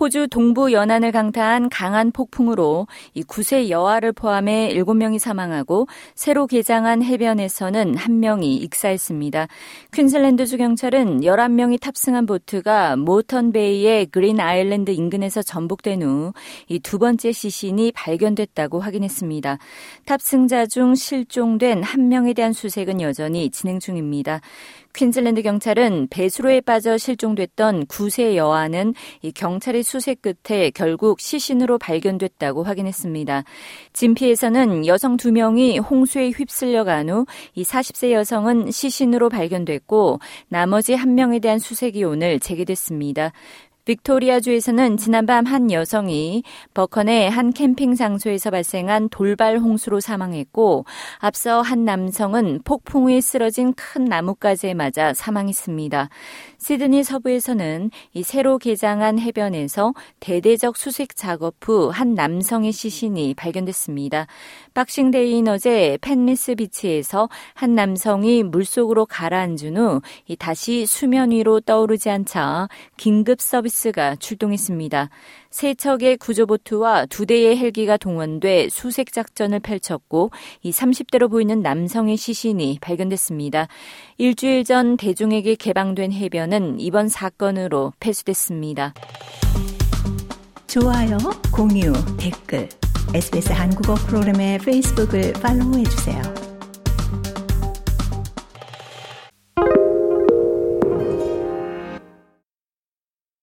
호주 동부 연안을 강타한 강한 폭풍으로 이 9세 여아를 포함해 7명이 사망하고 새로 개장한 해변에서는 1명이 익사했습니다. 퀸즐랜드주 경찰은 11명이 탑승한 보트가 모턴베이의 그린 아일랜드 인근에서 전복된 후 이 두 번째 시신이 발견됐다고 확인했습니다. 탑승자 중 실종된 1명에 대한 수색은 여전히 진행 중입니다. 퀸즐랜드 경찰은 배수로에 빠져 실종됐던 9세 여아는 이 경찰의 수색 끝에 결국 시신으로 발견됐다고 확인했습니다. 진피에서는 여성 2명이 홍수에 휩쓸려 간 후 이 40세 여성은 시신으로 발견됐고 나머지 1명에 대한 수색이 오늘 재개됐습니다. 빅토리아주에서는 지난밤 한 여성이 버컨의 한 캠핑 장소에서 발생한 돌발 홍수로 사망했고 앞서 한 남성은 폭풍우에 쓰러진 큰 나뭇가지에 맞아 사망했습니다. 시드니 서부에서는 이 새로 개장한 해변에서 대대적 수색 작업 후 한 남성의 시신이 발견됐습니다. 박싱데이인 어제 펜리스 비치에서 한 남성이 물속으로 가라앉은 후 다시 수면 위로 떠오르지 않자 긴급 서비스 가 출동했습니다. 세 척의 구조보트와 두 대의 헬기가 동원돼 수색 작전을 펼쳤고 이 30대로 보이는 남성의 시신이 발견됐습니다. 일주일 전 대중에게 개방된 해변은 이번 사건으로 폐쇄됐습니다. 좋아요, 공유, 댓글, SBS 한국어 프로그램의 페이스북을 팔로우해 주세요.